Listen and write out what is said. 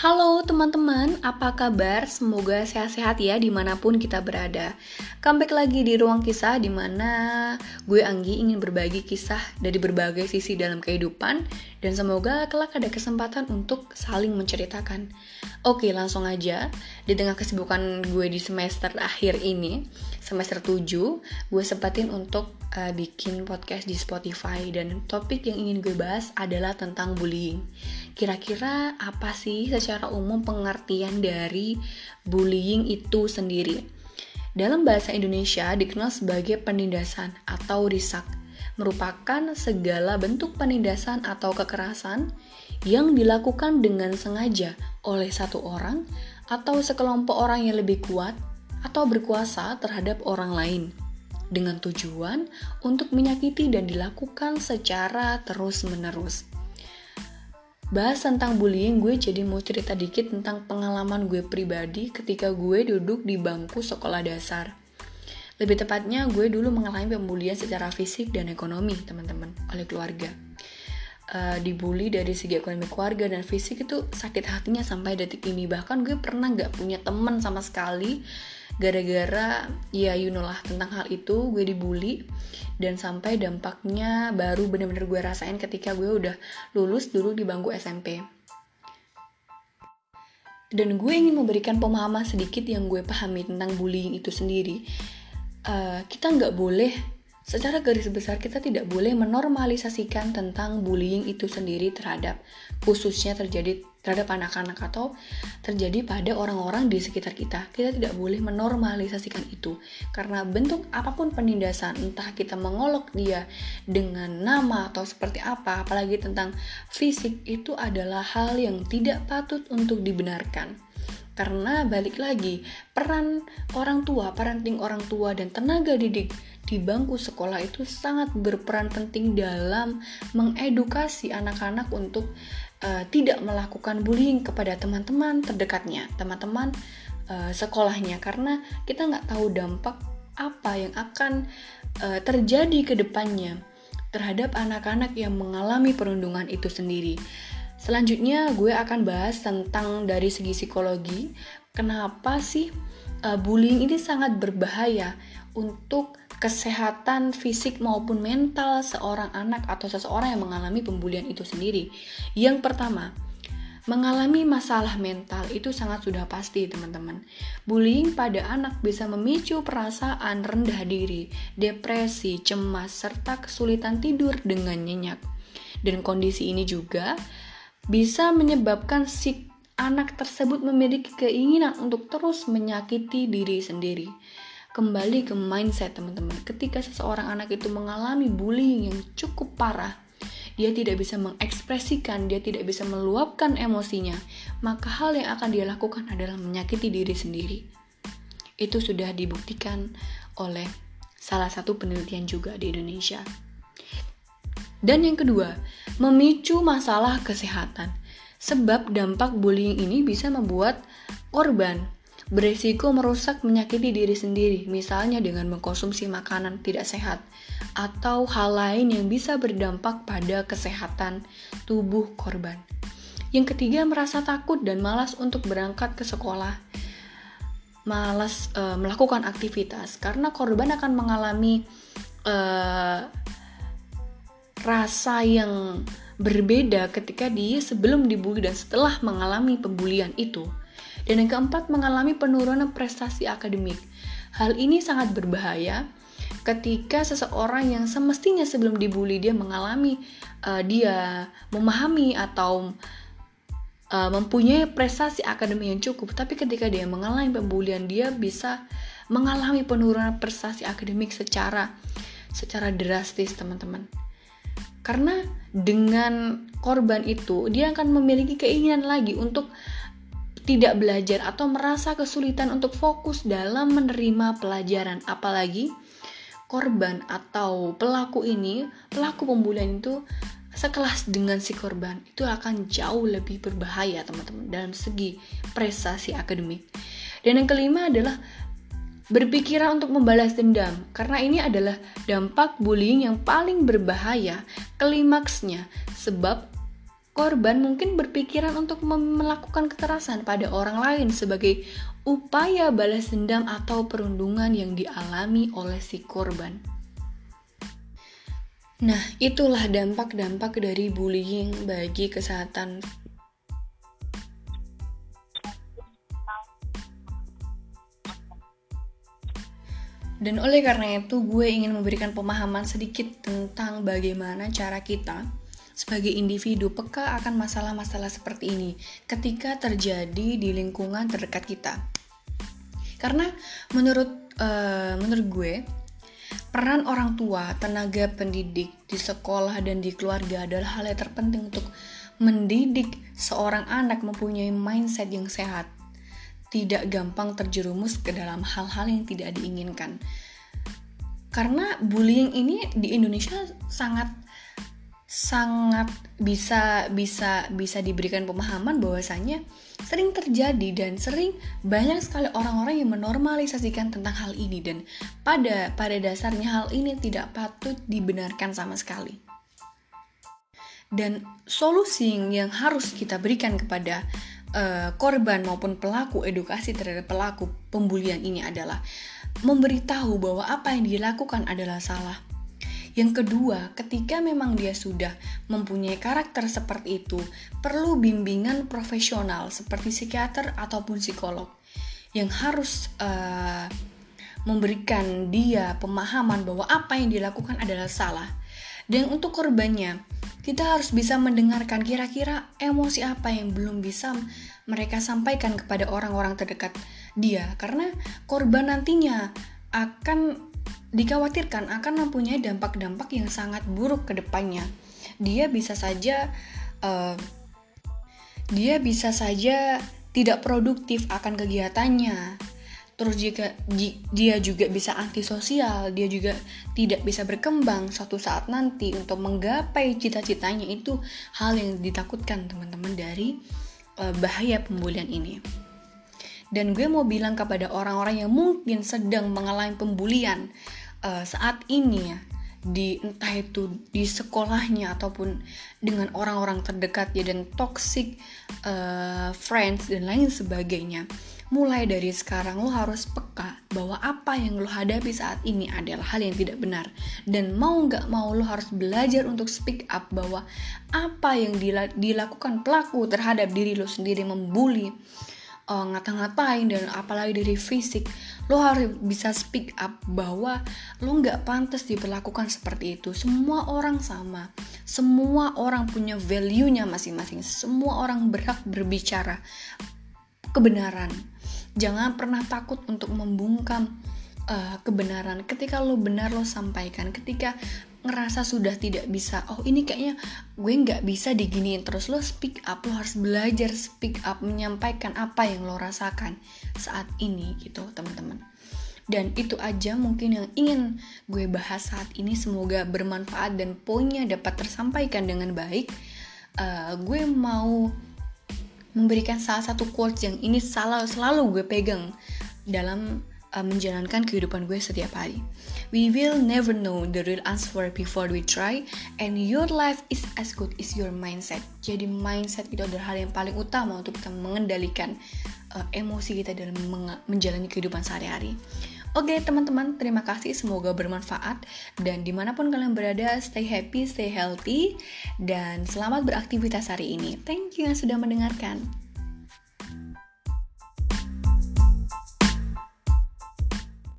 Halo teman-teman, apa kabar? Semoga sehat-sehat ya di mana pun kita berada Comeback lagi di ruang kisah di mana gue Anggi ingin berbagi kisah dari berbagai sisi dalam kehidupan Dan semoga kelak ada kesempatan untuk saling menceritakan. Oke langsung aja, di tengah kesibukan gue di semester akhir ini Semester 7, gue sempatin untuk uh, bikin podcast di Spotify Dan topik yang ingin gue bahas adalah tentang bullying. Kira-kira apa sih secara umum pengertian dari bullying itu sendiri? Dalam bahasa Indonesia dikenal sebagai penindasan atau risak, merupakan segala bentuk penindasan atau kekerasan yang dilakukan dengan sengaja oleh satu orang atau sekelompok orang yang lebih kuat atau berkuasa terhadap orang lain dengan tujuan untuk menyakiti dan dilakukan secara terus-menerus. Bahas tentang bullying, gue jadi mau cerita dikit tentang pengalaman gue pribadi ketika gue duduk di bangku sekolah dasar. Lebih tepatnya, gue dulu mengalami pembulian secara fisik dan ekonomi, teman-teman, oleh keluarga uh, dibully dari segi ekonomi keluarga dan fisik itu sakit hatinya sampai detik ini bahkan gue pernah nggak punya temen sama sekali gara-gara ya you know lah tentang hal itu gue dibully dan sampai dampaknya baru bener-bener gue rasain ketika gue udah lulus dulu di bangku SMP dan gue ingin memberikan pemahaman sedikit yang gue pahami tentang bullying itu sendiri. Uh, kita nggak boleh Secara garis besar kita tidak boleh menormalisasikan tentang bullying itu sendiri terhadap khususnya terjadi terhadap anak-anak atau terjadi pada orang-orang di sekitar kita. Kita tidak boleh menormalisasikan itu karena bentuk apa pun penindasan, entah kita mengolok dia dengan nama atau seperti apa, apalagi tentang fisik itu adalah hal yang tidak patut untuk dibenarkan. Karena balik lagi, peran orang tua, parenting orang tua dan tenaga didik di bangku sekolah itu sangat berperan penting dalam mengedukasi anak-anak untuk uh, tidak melakukan bullying kepada teman-teman terdekatnya, teman-teman uh, sekolahnya karena kita nggak tahu dampak apa yang akan uh, terjadi ke depannya terhadap anak-anak yang mengalami perundungan itu sendiri. Selanjutnya gue akan bahas tentang dari segi psikologi, kenapa sih uh, bullying ini sangat berbahaya untuk kesehatan fisik maupun mental seorang anak atau seseorang yang mengalami pembulian itu sendiri. Yang pertama, mengalami masalah mental itu sangat sudah pasti, teman-teman. Bullying pada anak bisa memicu perasaan rendah diri, depresi, cemas, serta kesulitan tidur dengan nyenyak. Dan kondisi ini juga bisa menyebabkan si anak tersebut memiliki keinginan untuk terus menyakiti diri sendiri. Kembali ke mindset teman-teman, ketika seseorang anak itu mengalami bullying yang cukup parah, dia tidak bisa mengekspresikan, dia tidak bisa meluapkan emosinya, maka hal yang akan dia lakukan adalah menyakiti diri sendiri. Itu sudah dibuktikan oleh salah satu penelitian juga di Indonesia. Dan yang kedua, memicu masalah kesehatan. Sebab dampak bullying ini bisa membuat korban beresiko merusak menyakiti diri sendiri, misalnya dengan mengkonsumsi makanan tidak sehat atau hal lain yang bisa berdampak pada kesehatan tubuh korban. Yang ketiga, merasa takut dan malas untuk berangkat ke sekolah. Malas e, melakukan aktivitas karena korban akan mengalami e, rasa yang berbeda ketika dia sebelum dibully dan setelah mengalami pembulian itu. Dan yang keempat, mengalami penurunan prestasi akademik. Hal ini sangat berbahaya ketika seseorang yang semestinya sebelum dibully dia mengalami uh, dia memahami atau uh, mempunyai prestasi akademik yang cukup, tapi ketika dia mengalami pembulian dia bisa mengalami penurunan prestasi akademik secara secara drastis, teman-teman. Karena dengan korban itu dia akan memiliki keinginan lagi untuk tidak belajar atau merasa kesulitan untuk fokus dalam menerima pelajaran. Apalagi korban atau pelaku ini pelaku pembulian itu sekelas dengan si korban itu akan jauh lebih berbahaya teman-teman dalam segi prestasi akademik. Dan yang kelima adalah berpikiran untuk membalas dendam karena ini adalah dampak bullying yang paling berbahaya klimaksnya sebab korban mungkin berpikiran untuk melakukan kekerasan pada orang lain sebagai upaya balas dendam atau perundungan yang dialami oleh si korban. Nah, itulah dampak-dampak dari bullying bagi kesehatan Dan oleh karena itu, gue ingin memberikan pemahaman sedikit tentang bagaimana cara kita sebagai individu peka akan masalah-masalah seperti ini ketika terjadi di lingkungan terdekat kita. Karena menurut uh, menurut gue, peran orang tua, tenaga pendidik di sekolah dan di keluarga adalah hal yang terpenting untuk mendidik seorang anak mempunyai mindset yang sehat tidak gampang terjerumus ke dalam hal-hal yang tidak diinginkan. Karena bullying ini di Indonesia sangat sangat bisa bisa bisa diberikan pemahaman bahwasanya sering terjadi dan sering banyak sekali orang-orang yang menormalisasikan tentang hal ini dan pada pada dasarnya hal ini tidak patut dibenarkan sama sekali. Dan solusi yang harus kita berikan kepada uh, korban maupun pelaku edukasi terhadap pelaku pembulian ini adalah memberitahu bahwa apa yang dilakukan adalah salah. Yang kedua, ketika memang dia sudah mempunyai karakter seperti itu, perlu bimbingan profesional seperti psikiater ataupun psikolog yang harus uh, memberikan dia pemahaman bahwa apa yang dilakukan adalah salah. Dan untuk korbannya, kita harus bisa mendengarkan kira-kira emosi apa yang belum bisa mereka sampaikan kepada orang-orang terdekat dia karena korban nantinya akan dikhawatirkan akan mempunyai dampak-dampak yang sangat buruk ke depannya. Dia bisa saja uh, dia bisa saja tidak produktif akan kegiatannya terus jika dia juga bisa antisosial, dia juga tidak bisa berkembang suatu saat nanti untuk menggapai cita-citanya itu hal yang ditakutkan teman-teman dari uh, bahaya pembulian ini. Dan gue mau bilang kepada orang-orang yang mungkin sedang mengalami pembulian uh, saat ini ya, di entah itu di sekolahnya ataupun dengan orang-orang terdekat ya dan toxic uh, friends dan lain sebagainya mulai dari sekarang lo harus peka bahwa apa yang lo hadapi saat ini adalah hal yang tidak benar. Dan mau nggak mau lo harus belajar untuk speak up bahwa apa yang dilakukan pelaku terhadap diri lo sendiri membuli uh, ngata-ngatain dan apalagi dari fisik lo harus bisa speak up bahwa lo nggak pantas diperlakukan seperti itu. Semua orang sama. Semua orang punya value-nya masing-masing. Semua orang berhak berbicara kebenaran jangan pernah takut untuk membungkam uh, kebenaran. Ketika lo benar lo sampaikan. Ketika ngerasa sudah tidak bisa oh ini kayaknya gue nggak bisa diginiin. Terus lo speak up lo harus belajar speak up menyampaikan apa yang lo rasakan saat ini gitu teman-teman. Dan itu aja mungkin yang ingin gue bahas saat ini. Semoga bermanfaat dan poinnya dapat tersampaikan dengan baik. Uh, gue mau memberikan salah satu quotes yang ini salah selalu gue pegang dalam uh, menjalankan kehidupan gue setiap hari. We will never know the real answer before we try, and your life is as good as your mindset. Jadi mindset itu adalah hal yang paling utama untuk kita mengendalikan uh, emosi kita dalam menjalani kehidupan sehari-hari. Oke teman-teman, terima kasih. Semoga bermanfaat. Dan di mana pun kalian berada, stay happy, stay healthy. Dan selamat beraktivitas hari ini. Thank you yang sudah mendengarkan.